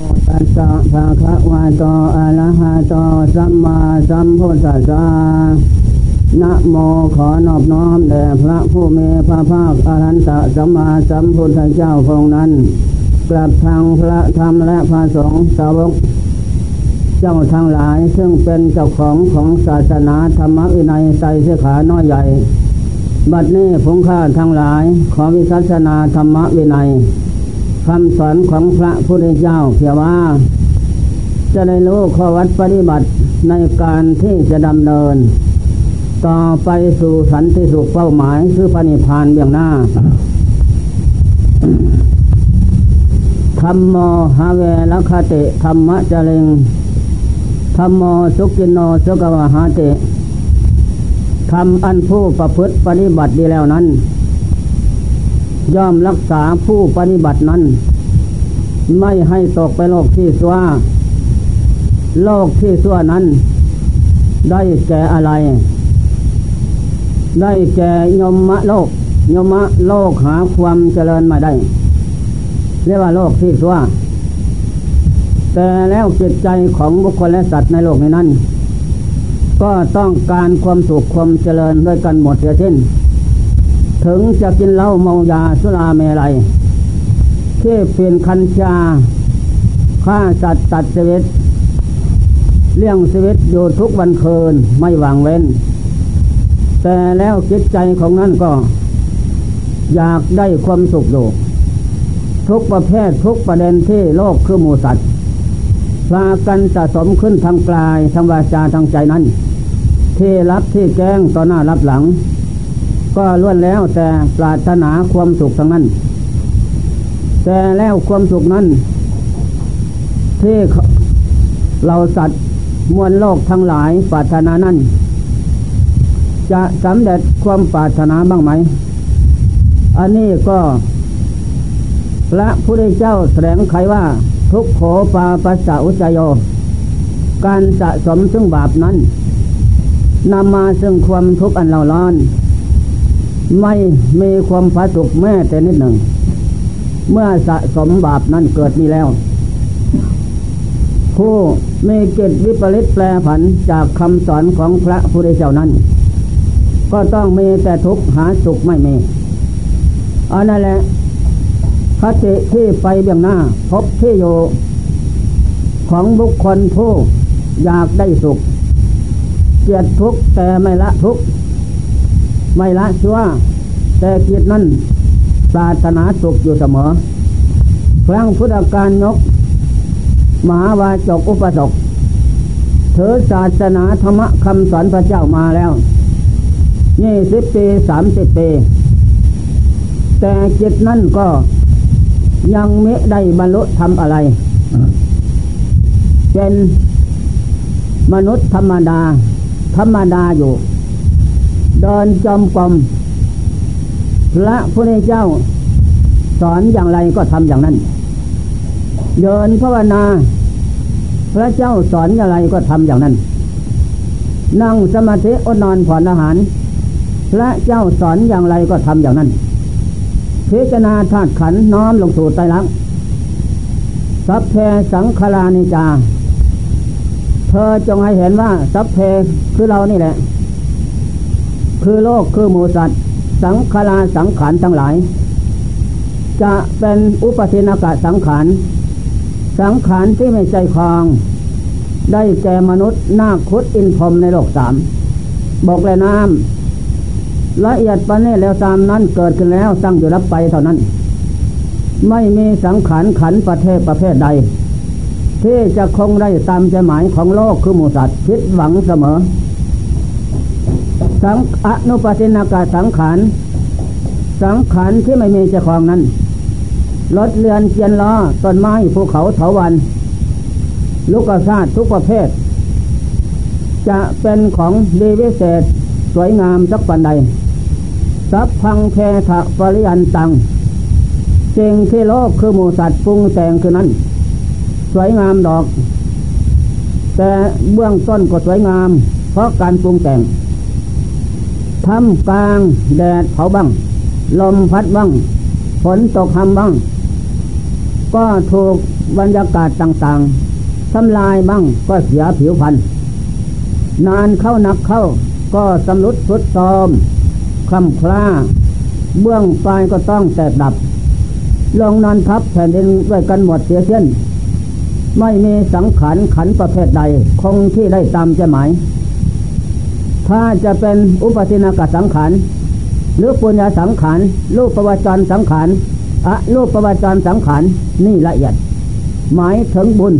ตัสสะภะคะวะโตอะระหะโตสัมมาสัมพุทธัสสะนะโมขอนอบน้อมแด่พระผู้มีพระภาคอรันตสัมมาสัมพุทธเจ้าองค์นั้น กลับทางพระธรรมและพระสงฆ์สาวก เจ้าทั้งหลายซึ่งเป็นเจ้าของของศาสนาธรรมวินัยไตรสิกขาน้อยใหญ่ บัดนี้ผงข้าทั้งหลายขอวิสัชนาธรรมวินัย คำสอนของพระพุทธเจ้าเพียงว่า จะได้รู้ข้อวัดปฏิบัติในการที่จะดำเนิน ต่อไปสู่สันติสุขเป้าหมายคือพระนิพพานเบื้องหน้าธรรมโมหาเวลคเตธรรมะจริงธรรมโมสุกินโนสุกวาหาเตทำอันผู้ประพฤติปฏิบัติดีแล้วนั้น ย่อมรักษาผู้ปฏิบัตินั้น ไม่ให้ตกไปโลกที่ซัวโลกที่ซัวนั้น ได้แก่อะไร ได้แก่ยมะโลก ยมะโลกหาความเจริญมาได้ เรียกว่าโลกที่ซัวแต่แล้วจิตใจของบุคคลและสัตว์ในโลกนี้นั้น ก็ต้องการความสุขความเจริญด้วยกันหมดเสียสิ้น ถึงจะกินเหล้าเมายาสุราเมลัยที่เปลี่ยนคัญชาฆ่าสัตว์ตัดชีวิต เลี้ยงชีวิตอยู่ทุกวันคืนไม่วางเว้น แต่แล้วจิตใจของนั้นก็ อยากได้ความสุขอยู่ ทุกประเภททุกประเด็นที่โลกคือหมูสัตว์พากันสะสมขึ้นทางกลายทางวาจาทางใจนั้น ที่รับที่แจ้งต่อหน้ารับหลัง ก็ล้วนแล้วแต่ปรารถนาความสุขทั้งนั้น แต่แล้วความสุขนั้น ที่เราสัตว์มวลโลกทั้งหลายปรารถนานั้น จะสำเร็จความปรารถนาบ้างไหม อันนี้ก็ พระพุทธเจ้าแสดงไขว่าทุกโขปาปัสสะอุจโย การสะสมซึ่งบาปนั้นนำมาซึ่งความทุกข์อันเราร้อน ไม่มีความผาสุกแม้แต่นิดหนึ่ง เมื่อสะสมบาปนั้นเกิดมีแล้ว ผู้มีกิจวิปริตแปลผันจากคำสอนของพระพุทธเจ้านั้น ก็ต้องมีแต่ทุกข์หาสุขไม่มีอันนั่นแหละคติที่ไปเบื้องหน้า พบที่อยู่ของบุคคลผู้อยากได้สุข เกียดทุกข์แต่ไม่ละทุกข์ ไม่ละชั่ว แต่จิตนั้นปรารถนาสุขอยู่เสมอครั้งพุทธการยกมหาวาจกอุปสกเถือศาสนาธรรมคำสอนพระเจ้ามาแล้วยี่สิบปีสามสิบปี แต่จิตนั่นก็ยังไม่ได้บรรลุทำอะไร เป็นมนุษย์ธรรมดา ธรรมดาอยู่ เดินจอมกลมพระพุทธเจ้า สอนอย่างไรก็ทำอย่างนั้น เดินภาวนา พระเจ้าสอนอย่างไรก็ทำอย่างนั้น นั่งสมาธิอดนอนผ่อนอาหาร พระเจ้าสอนอย่างไรก็ทำอย่างนั้นพิจารณาธาตุขันน้อมลงสู่ไตรลักษณ์สัพเพสังขารานิจา เธอจงให้เห็นว่าสัพเพคือเรานี่แหละ คือโลกคือหมูสัตว์ สังขาราสังขารทั้งหลาย จะเป็นอุปทินากะสังขาร สังขารที่ไม่ใจคลอง ได้แก่มนุษย์นาคคุดอินพรมในโลกสามบอกและน้ำละเอียดปานนี้แล้วตามนั้นเกิดขึ้นแล้วตั้งอยู่รับไปเท่านั้น ไม่มีสังขารขันประเทศประเภทใด ที่จะคงได้ตามใจหมายของโลกคือหมูสัตว์คิดหวังเสมอ สังอนุปัตินากาสังขาร สังขารที่ไม่มีเจ้าของนั้นรถเรือนเกียนล้อต้นไม้ภูเขาเถาวันลูกกระซาดทุกประเภท จะเป็นของดีวิเศษ สวยงามสักปันใดสัพพังเพทะปริยันตังสิ่งที่โลกคือหมูสัตว์ปรุงแต่งคือนั้น สวยงามดอก แต่เบื้องต้นก็สวยงาม เพราะการปรุงแต่ง ทำกลางแดดเผาบ้าง ลมพัดบ้าง ฝนตกทำบ้าง ก็ถูกบรรยากาศต่างๆทำลายบ้างก็เสียผิวพรรณนานเข้านักเข้าก็สำรุดสุดซอมคลำคล้า เบื้องปลายก็ต้องแตกดับ ลงนอนทับแผ่นดินด้วยกันหมดเสียเช่น ไม่มีสังขารขันประเภทใด คงที่ได้ตามใจหมาย ถ้าจะเป็นอุปตินากสังขารหรือปุญญาสังขารรูปประวัจรสังขารอะรูปประวัจรสังขารนี่ละเอียด หมายถึงบุญ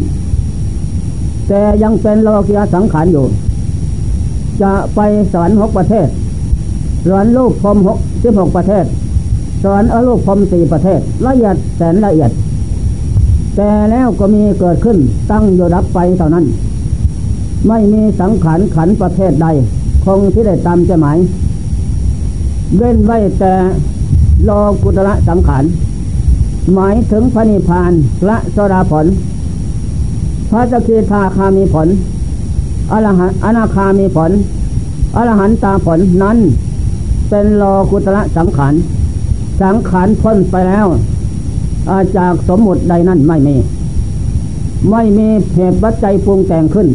แต่ยังเป็นโลกียสังขารอยู่ จะไปสอนหกประเทศสอนลูกพรมหกสิบหกประเทศสอนอลูกพรมสี่ประเทศ ละเอียดแสนละเอียด แต่แล้วก็มีเกิดขึ้นตั้งอยู่รับไปเท่านั้น ไม่มีสังขารขันประเภทใด งที่ได้ตามใจหมาย เว้นไว้แต่โลกุตระสังขารหมายถึงพระนิพพานพระสดาผล พระสกิทาคามีผลอรหันอนาคามีผลอรหันตาผลนั้น เป็นโลกุตระสังขารสังขารพ้นไปแล้ว อาจากสมมุติใดนั้นไม่มี ไม่มีเหตุปัจจัยปรุงแต่งขึ้น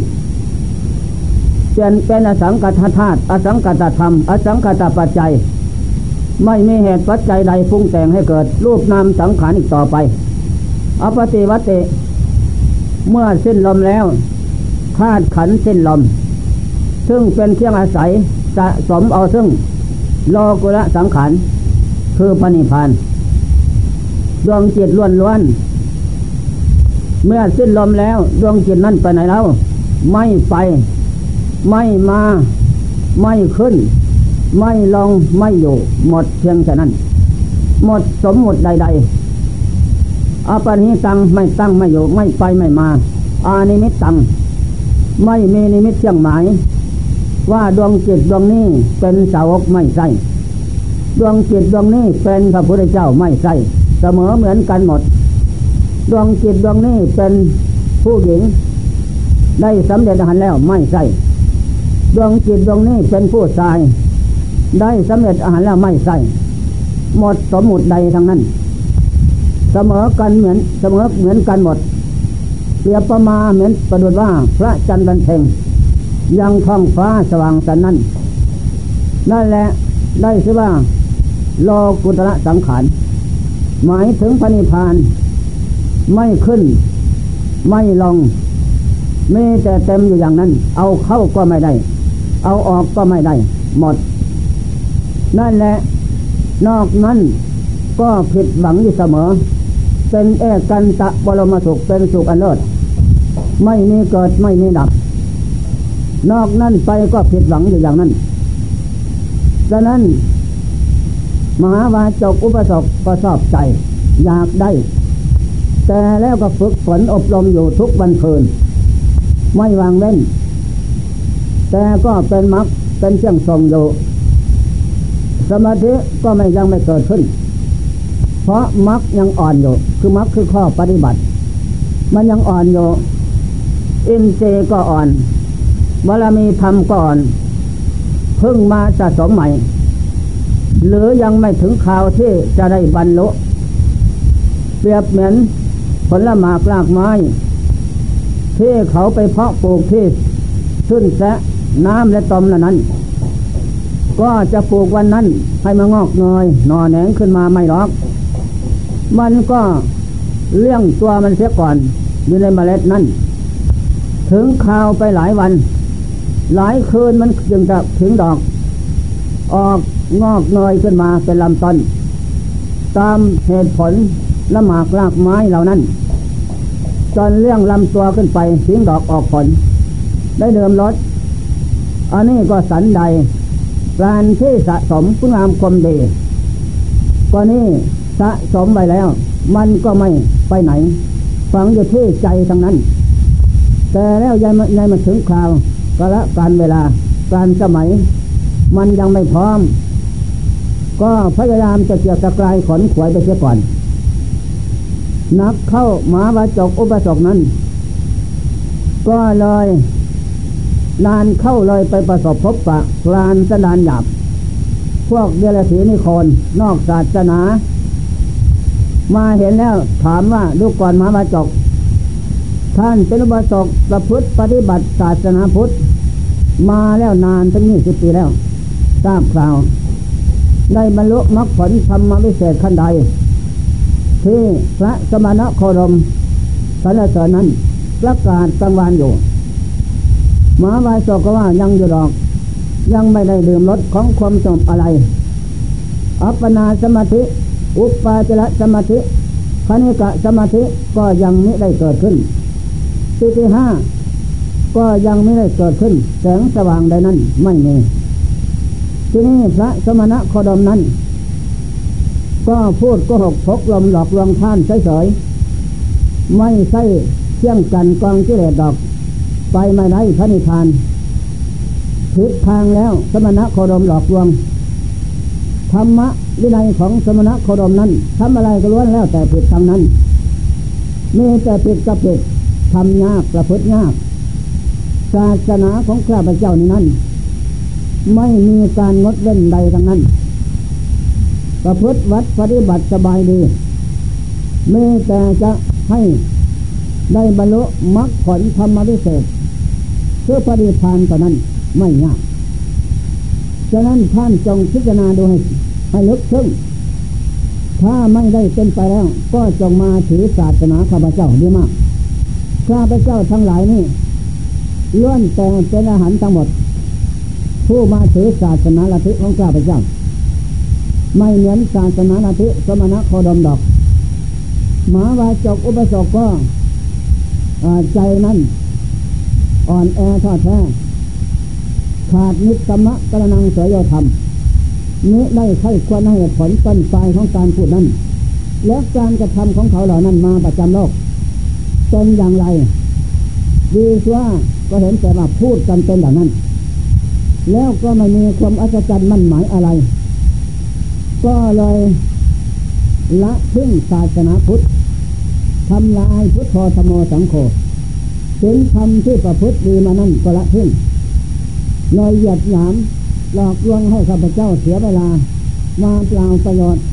เป็นเป็นอสังกัตธาตุอสังกัตธรรม อสังกัตปัจจัย ไม่มีเหตุปัจจัยใดปรุงแต่งให้เกิด รูปนามสังขารอีกต่อไป อปฏิวัติเมื่อสิ้นลมแล้วธาตุขันสิ้นลม ซึ่งเป็นเครื่องอาศัยสะสมเอาซึ่งโลกุระสังขารคือปณิพานดวงจิตล้วนล้วน เมื่อสิ้นลมแล้ว ดวงจิตนั้นไปไหนแล้ว ไม่ไป ไม่มาไม่ขึ้น ไม่ลงไม่อยู่หมดเพียงแค่นั้น หมดสมหมดใด ๆอาปนิตังไม่ตั้งไม่อยู่ ไม่ไปไม่มา อานิมิตตัง ไม่มีนิมิตเชื่องหมาย ว่าดวงจิตดวงนี้เป็นสาวกไม่ใช่ดวงจิตดวงนี้เป็นพระพุทธเจ้าไม่ใช่เสมอเหมือนกันหมด ดวงจิตดวงนี้เป็นผู้หญิง ได้สำเร็จอาหารแล้วไม่ใช่ ดวงจิตดวงนี้เป็นผู้ชาย ได้สำเร็จอาหารแล้วไม่ใช่หมดสมมุติใดทั้งนั้น เสมอกันเหมือนเสมอเหมือนกันหมดเปรียบประมาเหมือนประดุดว่าพระจันทร์บันเพ็งยังท้องฟ้าสว่างสันนั้นนั่นแหละได้ชื่อว่าโลกุตระสังขาร หมายถึงพระนิพพาน ไม่ขึ้น ไม่ลงมีแต่เต็มอยู่อย่างนั้น เอาเข้าก็ไม่ได้ เอาออกก็ไม่ได้ หมด นั่นแหละ นอกนั้นก็ผิดหวังอยู่เสมอ เป็นเอกันตะบรมสุขเป็นสุขอันเลิศไม่มีเกิดไม่มีดับ นอกนั้นไปก็ผิดหวังอยู่อย่างนั้นดังนั้น มหาวาจกอุปสมก็ชอบใจ อยากได้ แต่แล้วก็ฝึกฝนอบรมอยู่ทุกวันคืน ไม่วางเว้น แต่ก็เป็นมรรคเป็นเชื่องทรงอยู่ สมาธิก็ไม่ยังไม่เกิดขึ้น เพราะมรรคยังอ่อนอยู่ คือมรรคคือข้อปฏิบัติ มันยังอ่อนอยู่อินเจก็อ่อนบารมีธรรมก็อ่อนเพิ่งมาสะสมใหม่ หรือยังไม่ถึงข่าวที่จะได้บรรลุเปรียบเหมือนผลหมากรากไม้ ที่เขาไปเพาะปลูกที่ขึ้นแสะ น้ำและตมละนั้น ก็จะปลูกวันนั้นให้มางอกเงยหน่อแหนงขึ้นมาไม่หรอก มันก็เลี้ยงตัวมันเสียก่อนอยู่ในเมล็ดนั้น ถึงข่าวไปหลายวัน หลายคืนมันจึงจะถึงดอก ออกงอกเงยขึ้นมาเป็นลำต้น ตามเหตุผลละหมากรากไม้เหล่านั้น จนเลี้ยงลำตัวขึ้นไปถึงดอกออกผล ได้เดิมรส อันนี้ก็สันใด การที่สะสมคุณงามความดีก็นี่สะสมไปแล้ว มันก็ไม่ไปไหน ฝังอยู่ที่ใจทั้งนั้น แต่แล้วยังยังมาถึงคราวก็ละการเวลาการสมัย มันยังไม่พร้อม ก็พยายามจะเกี่ยวตะกลายขนขวายไปเสียก่อน นักเข้าหมาวาจกอุปสกนั้น ก็เลย นานเข้าเลยไปประสบพบปะกลานสดานหยาบ พวกเดรัจฉีนิคนนอกศาสนา มาเห็นแล้วถามว่าดูก่อนมามาจก ท่านเป็นบาสกประพฤติปฏิบัติศาสนาพุทธ มาแล้วนานตั้งยี่สิบปีแล้ว ทราบข่าว ได้บรรลุมรรคผลธรรมวิเศษขั้นใด ที่พระสมณะโคดมสรรเสริญนั้นประกาศกลางวันอยู่ หมาวายศกก็ว่ายังอยู่ดอก ยังไม่ได้ดื่มรสของความสงบอะไร อัปปนาสมาธิ อุปปาจระสมาธิคณิกะสมาธิก็ยังไม่ได้เกิดขึ้นสิที่ห้าก็ยังไม่ได้เกิดขึ้น แสงสว่างใดนั้นไม่มีที่นี้พระสมณะโคดมนั้น ก็พูดก็หกพกลมหลอกลวงท่านเฉยๆไม่ใช่เที่ยงกันกองกิเลสดอก ไปไม่ได้พระนิพพานผิดทางแล้วสมณะโคดมหลอกลวงธรรมะวินัยของสมณะโคดมนั้นทำอะไรก็ล้วนแล้วแต่ผิดทางนั้นมีแต่ผิดกับผิดทำยากประพฤติยากศาสนาของข้าพเจ้านี้นั้น ไม่มีการงดเว้นใดทั้งนั้น ประพฤติวัดปฏิบัติสบายดีมีแต่จะให้ได้บรรลุมรรคผลธรรมวิเศษ เพื่อปฏิพานตอนนั้นไม่ยากฉะนั้นท่านจงพิจารณาดูให้ให้ลึกซึ้งถ้าไม่ได้เป็นไปแล้ว ก็จงมาถือศาสนาข้าพเจ้าดีมากข้าพเจ้าทั้งหลายนี่ล้วนแต่เป็นอาหารทั้งหมด ผู้มาถือศาสนาลัทธิของข้าพเจ้า ไม่เหมือนศาสนาลัทธิสมณะโคดมดอกหมาวาจกอุปสกก็ใจนั้น อ่อนแอทอดแท้ขาดนิสมะกระนังเสยโยธรรมนี้ได้ใช้ควรให้ผลต้นปลายของการพูดนั้นและการกระทำของเขาเหล่านั้นมาประจำโลกเป็นอย่างไร ดีว่าก็เห็นแต่ว่าพูดกันเป็นแบบนั้น แล้วก็ไม่มีความอัศจรรย์มั่นหมายอะไร ก็เลยละทิ้งศาสนาพุทธทำลายพุทธธรรมสังโฆ ถึงทำที่ประพฤติดีมานั่นก็ละทิ้งลอยเหยียดหยามหลอกลวงให้ข้าพเจ้าเสียเวลา มาเปล่าประโยชน์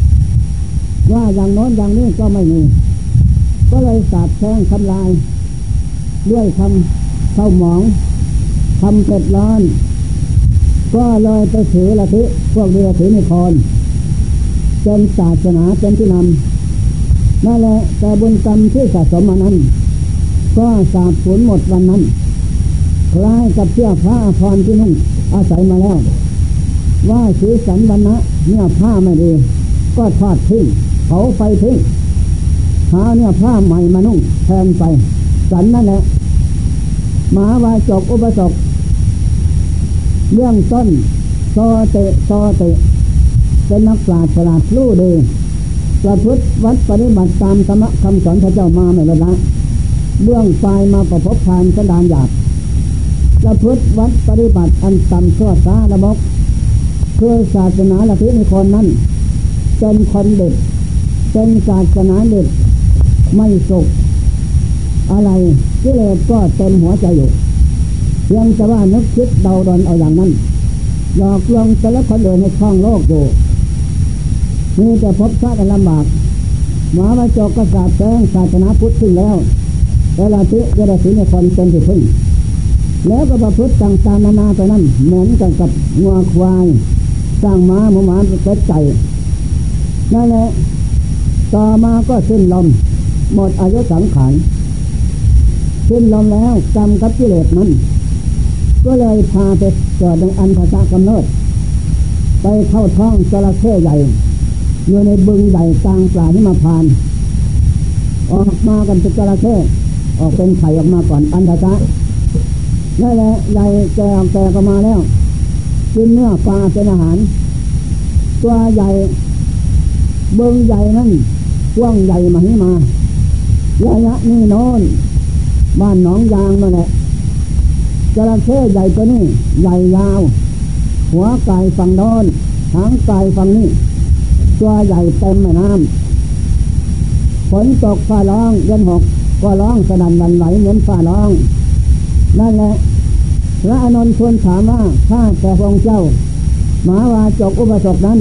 ว่าอย่างโน้นอย่างนี้ก็ไม่มี ก็เลยสาดแช่งทำลายด้วยคำเข้าหมองทำเผ็ดร้อน ก็เลยไปถือละทิพวกเรือถือนิคอนเป็นศาสนาเป็นที่นำนั่นแหละแต่บุญกรรมที่สะสมมานั้น ก็สาบสูญหมดวันนั้น คล้ายกับเสื้อผ้าพรที่นุ่งอาศัยมาแล้ว ว่าสีสันวันนะเนี่ยผ้าไม่ดี ก็ทอดทิ้งเผาไฟทิ้งหาเนี่ยผ้าใหม่มานุ่งแทนไป สันนั่นแหละมาวาจกอุปสกเรื่องต้นโซเตโซเตเป็นนักปราชญ์ฉลาดรู้ดีประพฤติวัดปฏิบัติตามธรรมคำสอนพระเจ้ามาไม่ลดละ เบื้องปลายมาประพบพานสันดานหยาบประพฤติวัดปฏิบัติอันต่ำชั่วซาระบกคือศาสนาลัทธินิคนนั้นเป็นคนเด็ดเป็นศาสนาเด็ดไม่สุกอะไรกิเลสก็เต็มหัวใจอยู่เพียงแต่ว่านึกคิดเดาดอนเอาอย่างนั้นหลอกลวงแต่ละคนเดินในช่องโลกอยู่มีแต่พบชาติลำบากหมาวิจกก็สาแจ้งศาสนาพุทธขึ้นแล้ว แต่ละทิเจริญในคนเป็นที่พึ่งแล้วก็ประพฤติต่างๆนานาตัวนั้นเหมือนกันกับงัวควายสร้างม้าหมูหมาเป็นใจนั่นแหละต่อมาก็สิ้นลม หมดอายุสังขารสิ้นลมแล้วกรรมกับกิเลสนั้น ก็เลยพาไปเกิดในอันภาษากำเนิด ไปเข้าท้องจระเข้ใหญ่ อยู่ในบึงใหญ่กลางปลาที่มาพาน ออกมากันเป็นจระเข้ ออกเป็นไข่ออกมาก่อนอันภาษานั่นแหละใหญ่แก่แก่ก็มาแล้วกินเนื้อปลาเป็นอาหาร ตัวใหญ่ เบิ้งใหญ่นั่นว่างใหญ่มาให้มาระยะนี้โน้นบ้านหนองยางมาแหละจระเข้ใหญ่ตัวนี้ใหญ่ยาว หัวไก่ฝั่งโน้นหางไก่ฝั่งนี้ ตัวใหญ่เต็มแม่น้ำฝนตกฟ้าร้องเย็นหก ก็ร้องสนั่นวันไหวเหมือนฟ้าร้อง นั่นแหละพระอานนท์ชวนถามว่าข้าแต่พระองค์เจ้า หมาวาจกอุปสมบนั้น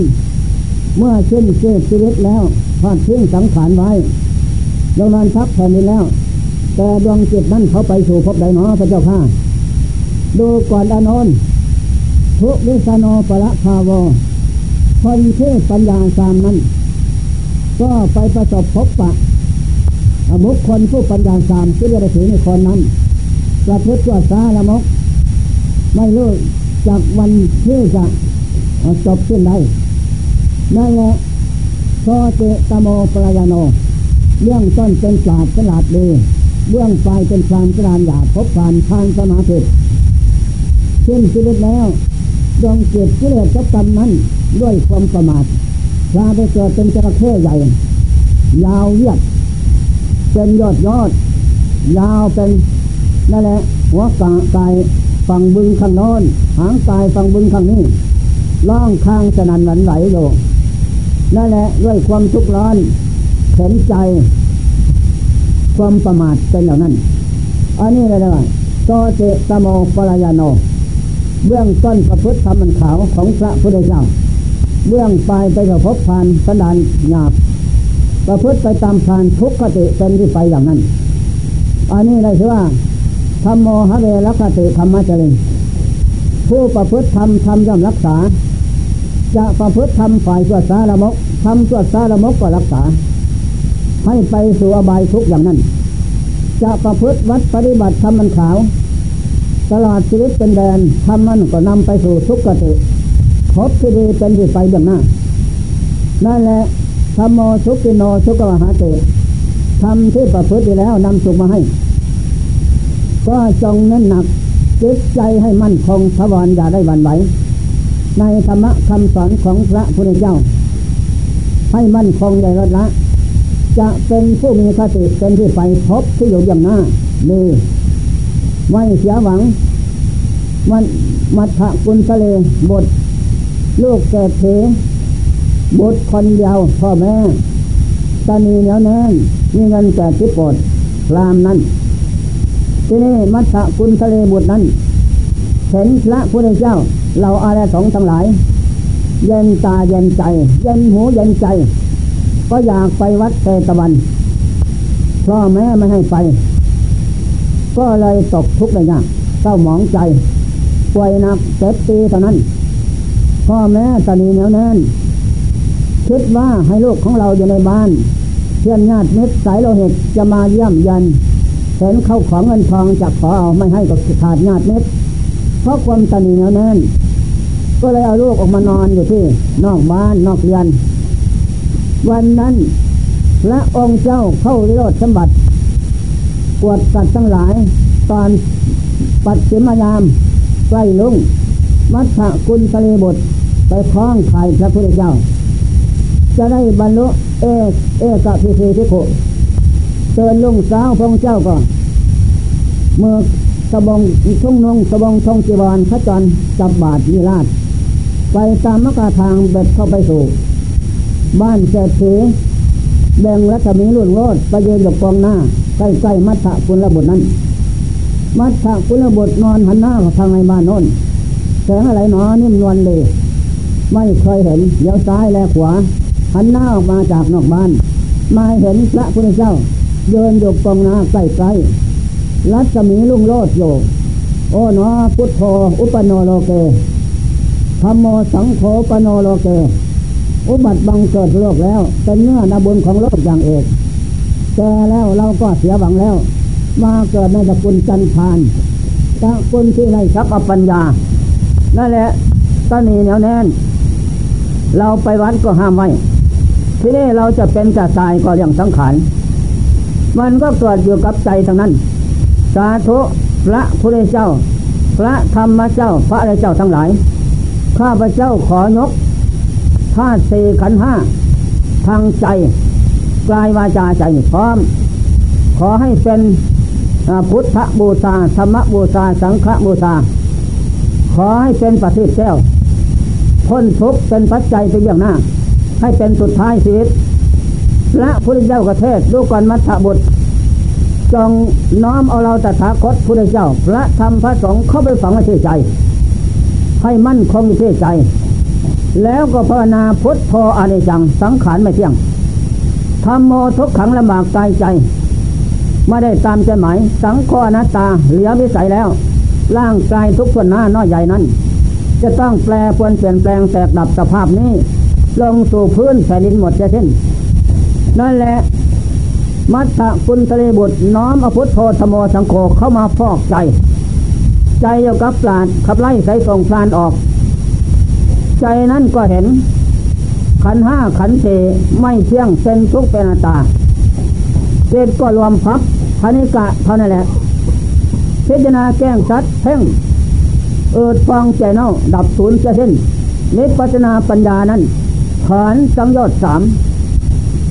เมื่อสิ้นชีวิตแล้วทอดทิ้งสังขารไว้ลงนอนพักแผ่นดินแล้ว แต่ดวงจิตนั้นเขาไปสู่ภพใดหนอพระเจ้าข้าดูก่อนอานนท์ทุวิสโนปละคาวคนที่ปัญญาสามนั้น ก็ไปประสบพบปะ บุคคลผู้ปัญญาสามที่เรียกถือในคนนั้นประพฤติชั่วซาละมก ไม่รู้จากวันที่จะจบสิ้นได้นั่นแหละโซเตตโมปรายโนเรื่องต้นเป็นศาสตร์ฉลาดดีเบื้องปลายเป็นความฉลาดหยาบพบผ่านทางสมาธิสิ้นชีวิตแล้วดวงจิตกิเลสกับกรรมนั้นด้วยความประมาทพาไปเกิดเป็นจระเข้ใหญ่ ยาวเยียด เป็นยอดยอด ยาวเป็นนั่นแหละหัวกากายฝั่งบึงข้างโน้นหางกายฝั่งบึงข้างนี้ล่องข้างสนันหวันไหวโยนั่นแหละด้วยความทุกข์ร้อนเข็นใจ ความประมาทเป็นเหล่านั้น อันนี้เลยนะโตเจตโมปรายโน เบื้องต้นประพฤติธรรมันขาวของพระพุทธเจ้า เบื้องปลายไปกับพบพานสันดานหยาบ ประพฤติไปตามพานทุกขติเป็นที่ไปอย่างนั้น อันนี้เลยคือว่าธรรมโมหะเวรคติธรรมะเจริญผู้ประพฤติธรรมธรรมย่อมรักษา จะประพฤติธรรมฝ่ายสวดสารมกทำสวดสารมกก็รักษา ให้ไปสู่อบายทุกอย่างนั้น จะประพฤติวัดปฏิบัติธรรมมันขาว ตลอดชีวิตเป็นแดนทำมันก็นำไปสู่ทุกขติพบที่ดีเป็นที่ไปเบื้องหน้านั่นแหละ ธรรมโมสุกิโนสุกวหาเตทำที่ประพฤติแล้วนำสุขมาให้ ก็จงเน้นหนักจิตใจให้มั่นคงทวรอย่าได้หวั่นไหว ในธรรมะคำสอนของพระพุทธเจ้า ให้มั่นคงใหญ่ลดละ จะเป็นผู้มีคติเป็นที่ไปพบที่อยู่อย่างหน้าดีไม่เสียหวังมันมัทะกุลทะเลบทลูกเศรษฐี บุตรคนเดียวพ่อแม่ตานีเหนียวแน่นมีเงินแก่ทิปดรามนั้นที่นี่มัทะกุลทะเลบุตรนั้น เห็นพระพุทธเจ้า เราอาราสงทั้งหลาย เย็นตาเย็นใจ เย็นหูเย็นใจ ก็อยากไปวัดเตตะวันพ่อแม่ไม่ให้ไป ก็เลยตกทุกข์ได้ยากเศร้าหมองใจป่วยหนักเจ็บปีเท่านั้น พ่อแม่ตานีเหนียวแน่น คิดว่าให้ลูกของเราอยู่ในบ้าน เพื่อนญาติมิตรสายโลหิตจะมาเยี่ยมยันเห็นเข้าของเงินทองจากขอเอาไม่ให้ก็ขาดญาติมิตรเพราะความตนีเหนียวแน่นก็เลยเอาลูกออกมานอนอยู่ที่ นอกบ้านนอกเรือน วันนั้นพระองค์เจ้าเข้าวิโรธสมบัติกวดสัตว์ทั้งหลาย ตอนปัดเสมายามใกล้ลุงมัทธกุลทะเลบทไปคล้องไข่พระพุทธเจ้า จะได้บรรลุเอเอกพิเศษทิโกเตือนลุงสาวพระเจ้าก่อนเมื่อสบงทุ่งนงสบงทงจีวรพระจันจับบาทยีราช ไปตามมกาทางเบ็ดเข้าไปสู่ บ้านเศรษฐีแบ่งรัศมีรุ่นโรดไปยืนอยู่กองหน้า ใกล้ๆมัทธกุลบุตรนั้น มัทธกุลบุตรนอนหันหน้าทางในบ้านโน้นแสงอะไรหนอนิ่มนวลเลย ไม่เคยเห็นเลี้ยวซ้ายและขวา หันหน้าออกมาจากนอกบ้าน มาเห็นพระพุทธเจ้า เดินอยู่กองนาใกล้ๆรัศมีลุ่งโลดโยโอ้หนอพุทโธอุปโนโลเกธรรมโมสังโฆปโนโลเก อุบัติบังเกิดโลกแล้ว เป็นเนื้อนาบุญของโลกอย่างเอกแก่แล้วเราก็เสียหวังแล้ว มาเกิดในตระกูลจันทานตระกูลที่ไรทรัพย์ปัญญา นั่นแหละตนีเหนียวแน่น เราไปวัดก็ห้ามไว้ ทีนี้เราจะเป็นจะตายก็เรื่องสังขารมันก็เกิดอยู่กับใจทั้งนั้น สาธุพระพุทธเจ้า พระธรรมเจ้า พระอะไรเจ้าทั้งหลาย ข้าพเจ้าขอยกธาตุสี่ขันห้าทางใจกลายวาจาใจพร้อม ขอให้เป็นพุทธบูชาธรรมบูชาสังฆบูชา ขอให้เป็นปฏิเสธพ้นทุกข์เป็นปัจจัยเป็นอย่างหน้า ให้เป็นสุดท้ายชีวิตพระพุทธเจ้ากระเทศดูก่อนมัทธบุตร จงน้อมเอาเราตถาคตพุทธเจ้า พระธรรมพระสงฆ์เข้าไปฝังในใจ ให้มั่นคงในใจ แล้วก็ภาวนาพุทธโธอนิจังสังขารไม่เที่ยงทำโมทุกขังลำบากกายใจไม่ได้ตามใจหมายสังขอนัตตาเหลือวิสัยแล้ว ร่างกายทุกส่วนหน้าน้อยใหญ่นั้น จะต้องแปลปวนเปลี่ยนแปลงแตกดับสภาพนี้ ลงสู่พื้นแผ่นดินหมดจะเช่นนั่นแหละมัตตะกุลทะเลบุตรน้อมอพุทโธธโมสังโฆเข้ามาฟอกใจ ใจโยกับปราดขับไล่ใส่ส่งพลานออก ใจนั้นก็เห็น ขันห้าขันเสไม่เที่ยงเป็นทุกเป็นตตาเจตก็รวมพับพนิกะเท่านั้นแหละพิจารณาแก้งชัดเพ่งเอิดฟองใจเน่าดับศูนย์จะสิ้นนิพพานาปัญญานั้น ฐานสังยอดสาม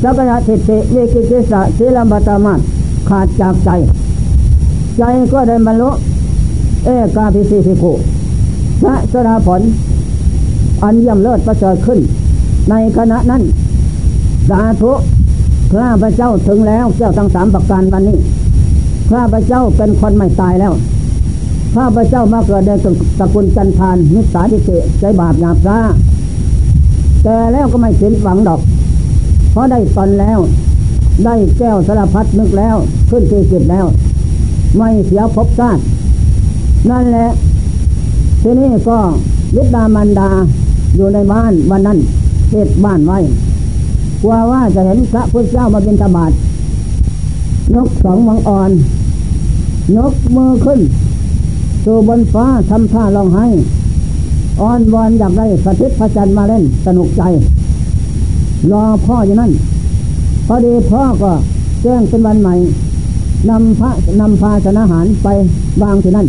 สักยะทิฏฐิวิกิจิสะศีลบัตามาขาดจากใจ ใจก็ได้บรรลุเอกาพิสิทิโกพระสราผล อันย่ำเลิศประเสริฐขึ้น ในขณะนั้น สาธุข้าพระเจ้าถึงแล้วเจ้าทั้งสามประการวันนี้ ข้าพระเจ้าเป็นคนไม่ตายแล้ว ข้าพระเจ้ามาเกิดในตระกูลจันทานนิสาทิเตใจบาปหยาบซา แต่แล้วก็ไม่สิ้นหวังดอก เพราะได้ตอนแล้ว ได้แก้วสารพัดนึกแล้ว ขึ้นที่จิตแล้ว ไม่เสียภพชาตินั่นแหละ ทีนี้ก็ยุดดามันดาอยู่ในบ้านวันนั้นเทศบ้านไว้กลัวว่าจะเห็นพระพุทธเจ้ามาเป็นธบาตนกสองวังอ่อน ยกมือขึ้นสู่บนฟ้าทำท่าร้องไห้ อ้อนวอนอยากได้สถิตพระจันทร์มาเล่นสนุกใจ รอพ่ออยู่นั่นพอดีพ่อก็แจ้งเป็นวันใหม่นำพระนำพาสนาหารไปวางที่นั่น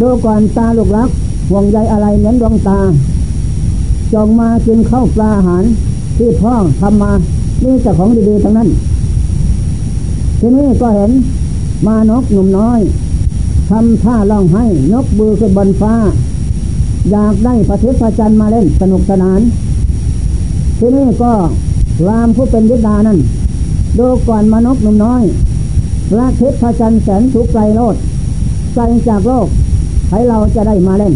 ดูก่อนตาลูกรักห่วงใยอะไรเหมือนดวงตา จงมากินข้าวปลาอาหาร ที่พ่อทำมานี่จะของดีๆทั้งนั้น ทีนี้ก็เห็นมานกหนุ่มน้อยทำท่าล่องให้นกบือขึ้นบนฟ้า อยากได้พระเทพจันทร์มาเล่นสนุกสนาน ทีนี้ก็รามผู้เป็นวิดานั้นดูก่อนมานกหนุ่มน้อยพระเทพจันทร์แสนสุกไกลโลดไกลจากโลกให้เราจะได้มาเล่น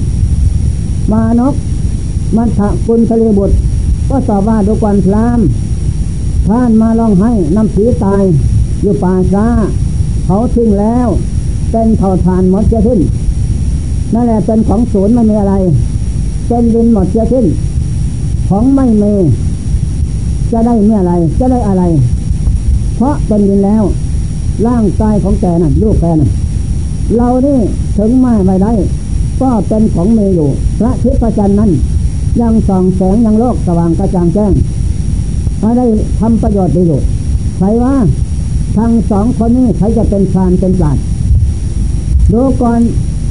มานกมันทะกุลทะเลบุตร ก็ตอบว่าดูก่อนพรามท่านมาลองให้น้ำผีตาย อยู่ป่าช้าเขาทิ้งแล้ว เป็นเผ่าทานหมดเสียทิ้น นั่นแหละเป็นของศูนย์ไม่มีอะไรเป็นดินหมดเสียทิ้น ของไม่มีจะได้เมื่อไรจะได้อะไร เพราะเป็นดินแล้ว ร่างกายของแกนั่นลูกแกนั่นเรานี่ถึงไม่ไม่ได้ ก็เป็นของเมอยู่ พระทิพจันทร์นั้น ยังส่องแสงยังโลกสว่างกระจ่างแจ้งม่ได้ทำประโยชน์ประโยชน์ใครว่าทั้งสองคนนี้ใครจะเป็นชานเป็นปราดดูก่อน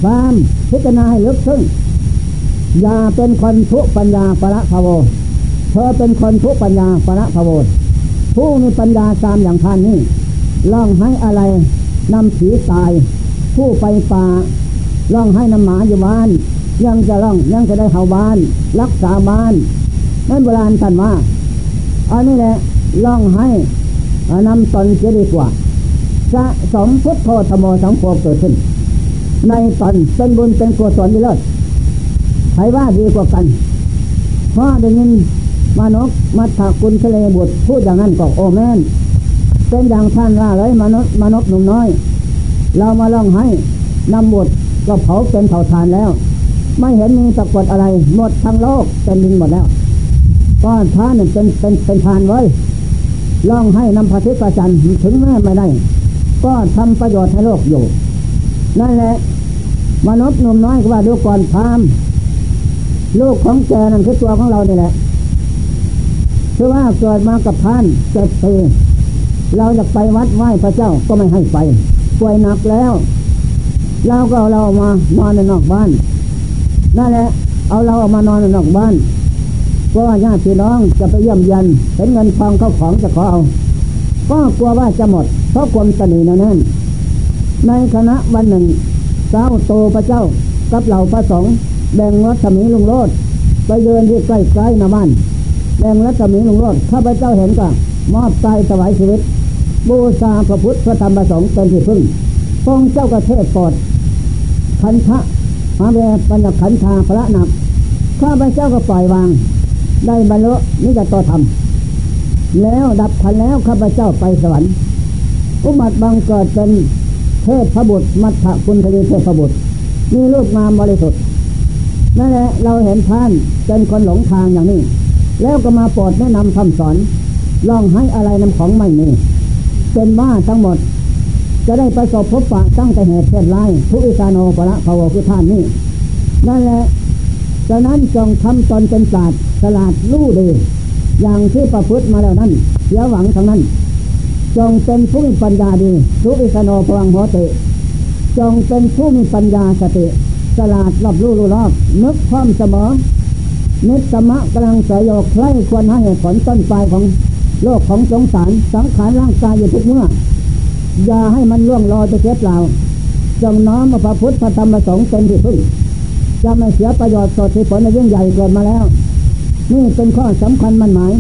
ความพิจารณาให้ลึกซึ้งอย่าเป็นคนทุปัญญาประภโวเธอเป็นคนทุปัญญาประภโวผู้มีปัญญาตามอย่างท่านนี้ล่องให้อะไรนำผีตาย ผู้ไปป่าล่องให้นำหมาอยู่บ้าน ยังจะล่องยังจะได้เห่าบ้าน รักษาบ้านนั่นโบราณท่านว่าอันนี้แหละล่องให้นำตนเสียดีกว่าสะสมพุทโธธโมสังโฆเกิดขึ้น ในตนเป็นบุญเป็นกุศลดีเลิศใครว่าดีกว่ากัน เพราะได้ยินมานกมัทธกุลทะเลบุตรพูดอย่างนั้นก็โอแม่นเป็นอย่างท่านว่าเลยมนุษย์มนุษย์หนุ่มน้อย เรามาลองให้นำบทก็เผาเป็นเผาทานแล้ว ไม่เห็นมีปรากฏอะไร หมดทั้งโลกเป็นดินหมดแล้วก็ท่านเป็นเป็นเป็นทานไว้ลองให้นำพระเทพจันถึงแม้ไม่ได้ ก็ทำประโยชน์ให้โลกอยู่ นั่นแหละ มนุษย์หนุ่มน้อยก็ว่าดูก่อนพามลูกของแกนั่นคือตัวของเราเนี่แหละคือว่าเกิดมากับท่านเจ็ดปีเราจะไปวัดไหว้พระเจ้าก็ไม่ให้ไป ป่วยหนักแล้ว เราก็เอาเรามานอนในนอกบ้านนั่นแหละเอาเราออกมานอนในนอกบ้านเพราะว่าญาติพี่น้องจะไปเยี่ยมยันเห็นเงินทองเข้าของจะขอเอาก็กลัวว่าจะหมด เพราะความตนีนั่นนั่นในคณะวันหนึ่ง เจ้าโตพระเจ้า กับเหล่าพระสงฆ์แบ่งรัศมีลุงโลดไปเดินที่ใกล้ๆนาบ้านแบ่งรัศมีลุงโลดข้าพเจ้าเห็นก็มอบใจถวายชีวิต บูชาพระพุทธพระธรรมพระสงฆ์เป็นที่พึ่งฟองเจ้ากระเทศปอดขันธะหาเวปัญญขันธาพระหนัก ข้าพเจ้าก็ปล่อยวาง ได้บรรลุนิจตธรรม แล้วดับขันแล้วข้าพเจ้าไปสวรรค์ อุบัติบังเกิดเป็น เทพพบุตรมัทธคุณทลีเทพบุตรมีรูปงามบริสุทธิ์นั่นแหละเราเห็นท่านเป็นคนหลงทางอย่างนี้ แล้วก็มาโปรดแนะนำคำสอนลองให้อะไรนำของไม่มีเป็นว่าทั้งหมด จะได้ประสบพบปะตั้งแต่เหตุเพศร้ายทุอิสานโนปะละภาวคือท่านนี่นั่นแหละฉะนั้นจงทำตนเป็นศาสตร์สลาดรู้ดี อย่างที่ประพฤติมาแล้วนั้นเสียหวังทั้งนั้น จงเป็นผู้มีปัญญาดีทุอิสโนพวังโหติ จงเป็นผู้มีปัญญาสติสลาดรอบรู้รู้รอบนึกความเสมอนิสมะกำลังสยโยใครควรให้เหตุผลต้นปลายของโลกของสงสารสังขารร่างกายอยู่ทุกเมื่อ อย่าให้มันล่วงลอยไปเสียเปล่าจงน้อมมาพระพุทธพระธรรมพระสงฆ์เป็นที่พึ่งจะไม่เสียประโยชน์สดที่ผลในยิ่องใหญ่เกิดมาแล้ว นี่เป็นข้อสำคัญมันหมาย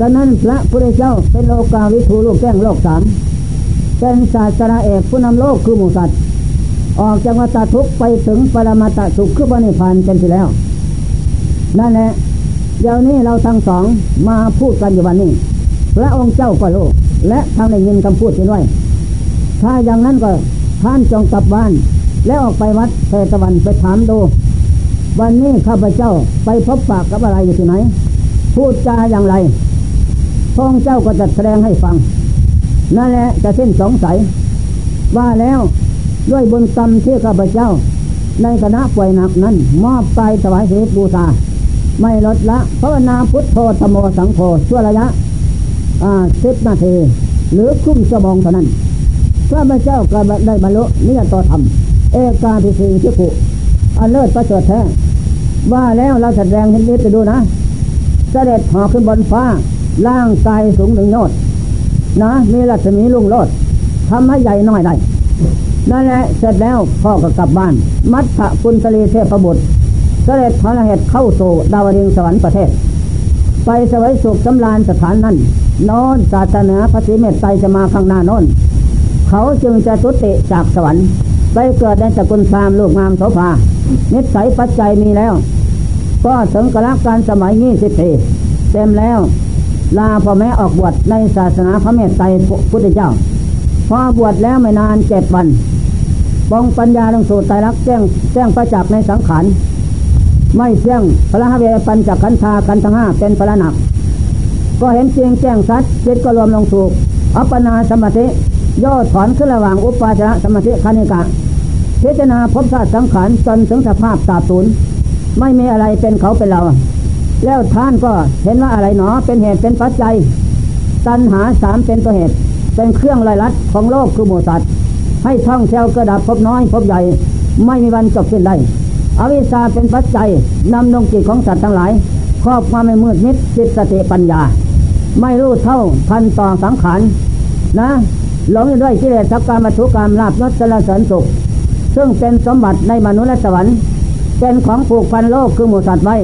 ฉะนั้นพระพุทธเจ้าเป็นโลกาวิทูลูกแก้งโลกสามเป็นศาสนาเอกผู้นำโลกคือหมูสัตว์ออกจากวัฏทุกไปถึงปรมาตสุขคือพระนิพพานเป็นที่แล้ว นั่นแหละเดี๋ยวนี้เราทั้งสองมาพูดกันอยู่วันนี้พระองค์เจ้าก็รู้และทางได้ยินคำพูดที่ด้วยถ้าอย่างนั้นก็ท่านจงกลับบ้าน แล้วออกไปวัดเทตะวันไปถามดู วันนี้ข้าพเจ้าไปพบปากกับอะไรอยู่ที่ไหน พูดจาอย่างไร พระองค์เจ้าก็จะแสดงให้ฟัง นั่นแหละจะสิ้นสงสัย ว่าแล้วด้วยบุญกรรมที่ข้าพเจ้า ในคณะป่วยหนักนั้น มอบไปถวายเสดบูชาไม่ลดละภาวนาพุทโธธโมสังโฆชั่วระยะสิบนาที หรือคุ้มชั่วโมงเท่านั้นพระเจ้าก็ได้บรรลุนิยตธรรม เอกาทิสีทิกุอันเลิศประเสริฐแท้ว่าแล้วเราแสดงเห็นนิดไปดูนะ เสด็จหอขึ้นบนฟ้า ร่างกายสูงหนึ่งโยชน์นะมีรัศมีลุ่งโลดทำให้ใหญ่น้อยได้นั่นแหละเสร็จแล้วพ่อก็กลับบ้าน มัทธกุลตลีเทพบุตรเสด็จพระเหตุเข้าสู่ดาวดึงสวรรค์ประเทศ ไปสวยสุขสำราญสถานนั้นนอนศาสนาพระศรีเมตไตรจะมาข้างหน้านอนเขาจึงจะสุติจากสวรรค์ ไปเกิดในสกุลพรามลูกงามโสภานิสัยปัจจัยมีแล้ว ก็ถึงกระการสมัยยี่สิบปีเต็มแล้ว ลาพ่อแม่ออกบวชในศาสนาพระเมตไตรพุทธเจ้า พอบวชแล้วไม่นานเจ็ดวันบองปัญญาลงสู่ไตรักแจ้งแจ้งประจักษ์ในสังขารไม่เที่ยงพระหเวปัญจขันธาขันธ์ทั้งห้าเป็นพระหนัก ก็เห็นจริงแจ้งสัตว์จิตก็รวมลงสู่อัปปนาสมาธิย่อถอนขึ้นระหว่างอุปาจารสมาธิคณิกะพิจารณาพบชาติสังขารจนถึงสภาพตาตูนไม่มีอะไรเป็นเขาเป็นเรา แล้วท่านก็เห็นว่าอะไรหนอ เป็นเหตุเป็นปัจจัย ตัณหาสามเป็นตัวเหตุ เป็นเครื่องลายลัดของโลกคือหมูสัตว์ ให้ท่องเที่ยวกระดับพบน้อยพบใหญ่ ไม่มีวันจบสิ้นได้ อวิชชาเป็นปัจจัยนำดวงจิตของสัตว์ทั้งหลาย ครอบความไม่มืดมิดจิตสติปัญญา ไม่รู้เท่าพันต่อสังขารนะหลงด้วยกิเลสทับการมาทุกรรมลาบยศสารเสริญสุข ซึ่งเป็นสมบัติในมนุษย์และสวรรค์ เป็นของผูกพันโลกคือหมูสัตว์ไว้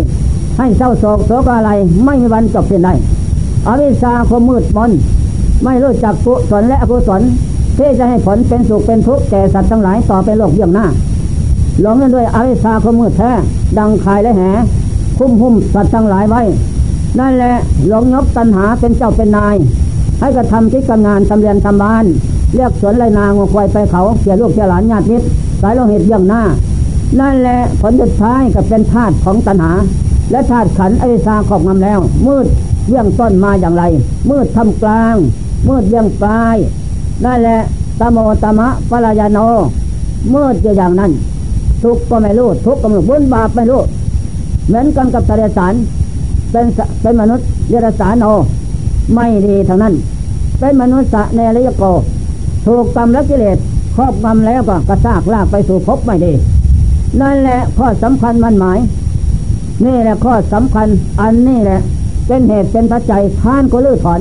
ให้เศร้าโศกโศกอะไร ไม่มีวันจบสิ้นได้อวิชชาคมมืดมนไม่รู้จักกุศลและอกุศลที่จะให้ผลเป็นสุขเป็นทุกข์แก่สัตว์ทั้งหลายต่อไปโลกเยี่ยงหน้าหลงด้วยอวิชชาคมมืดแท้ดังคายและแหคุ้มหุ้มสัตว์ทั้งหลายไว้ นั่นแหละหลงยกตัณหาเป็นเจ้าเป็นนาย ให้กระทำกิจการงานทำเรียนทำบ้าน เรียกสวนไรนางควายไปเขาเสียลูกเสียหลานญาติมิตรสายโลหิตเยี่ยงหน้า นั่นแหละผลสุดท้ายก็เป็นธาตุของตัณหา และธาตุขันอวิชาครอบงำแล้ว มืดเรื่องต้นมาอย่างไร มืดทำกลาง มืดเรื่องปลายนั่นแหละตโมตมะปรายโนมืดอยู่อย่างนั้น ทุกก็ไม่รู้ ทุกก็ไม่รู้บุญบาปไม่รู้ เหมือนกันกับสารสารเป็นเป็นมนุษย์เดรัจฉานโนไม่ดีทางนั้น เป็นมนุษย์เนรยโก ถูกกรรมและกิเลสครอบงำแล้วก็กระซากลากไปสู่ภพไม่ดี นั่นแหละข้อสำคัญมันหมาย นี่แหละข้อสำคัญอันนี้แหละ เป็นเหตุเป็นปัจจัยท่านก็ลื้อถอน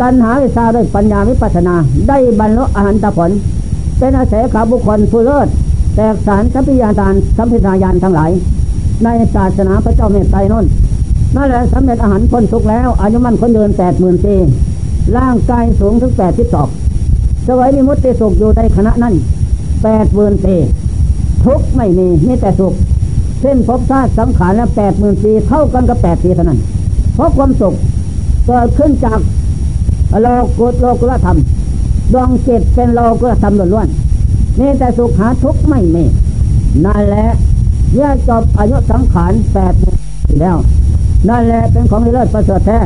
ตัณหาวิชาด้วยปัญญาวิปัสนา ได้บรรลุอาหารตผล เป็นอาศัยขาบุคคลผู้เลิศแตกสารสัมพิยาทานสัมพิทายานทั้งหลาย ในศาสนาพระเจ้าเมตไตรนนนั่นแหละสำเร็จอาหารพ้นทุกแล้ว อายุมันคนเดินแปดหมื่นปีร่างกายสูงถึงแปดทิศสอบสวัยมีมุติสุขอยู่ในคณะนั้นแปดหมื่นปีทุกไม่มีมีแต่สุข เส้นภพชาติสังขารแล้วแปดหมื่นปีเท่ากันกับแปดปีเท่านั้น เพราะความสุขเกิดขึ้นจากโลกุตโลกุลธรรมดวงจิตเป็นโลกุลธรรมล้วนๆนี่แต่สุขหาทุกข์ไม่มีนั่นแหละเมื่อจบอายุสังขารแปดแล้ว นั่นแหละเป็นของเลิศประเสริฐแท้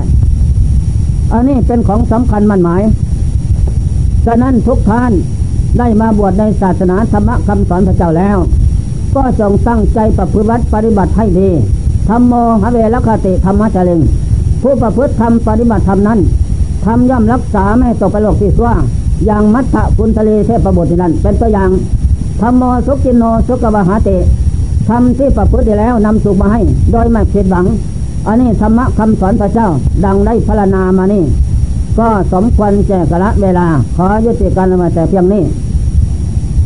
อันนี้เป็นของสำคัญมันหมายฉะนั้นทุกท่านได้มาบวชในศาสนาธรรมคำสอนพระเจ้าแล้ว ก็จงตั้งใจประพฤติปฏิบัติให้ดีธรรมโมหเวรคติธรรมะเจริญผู้ประพฤติธรรมปฏิบัติธรรมนั้นทำย่อมรักษาไม่ตกไปโลกที่ซัวอย่างมัทธคุณทะเลเทพบุตรนั้นเป็นตัวอย่างธรรมโมสุกินโนสุกวหาเตทำที่ประพฤติแล้วนำสุขมาให้ โดยไม่ผิดหวัง อันนี้ธรรมะคำสอนพระเจ้าดังได้พรรณนามานี่ ก็สมควรแก่กะละเวลา ขอยุติการมาแต่เพียงนี้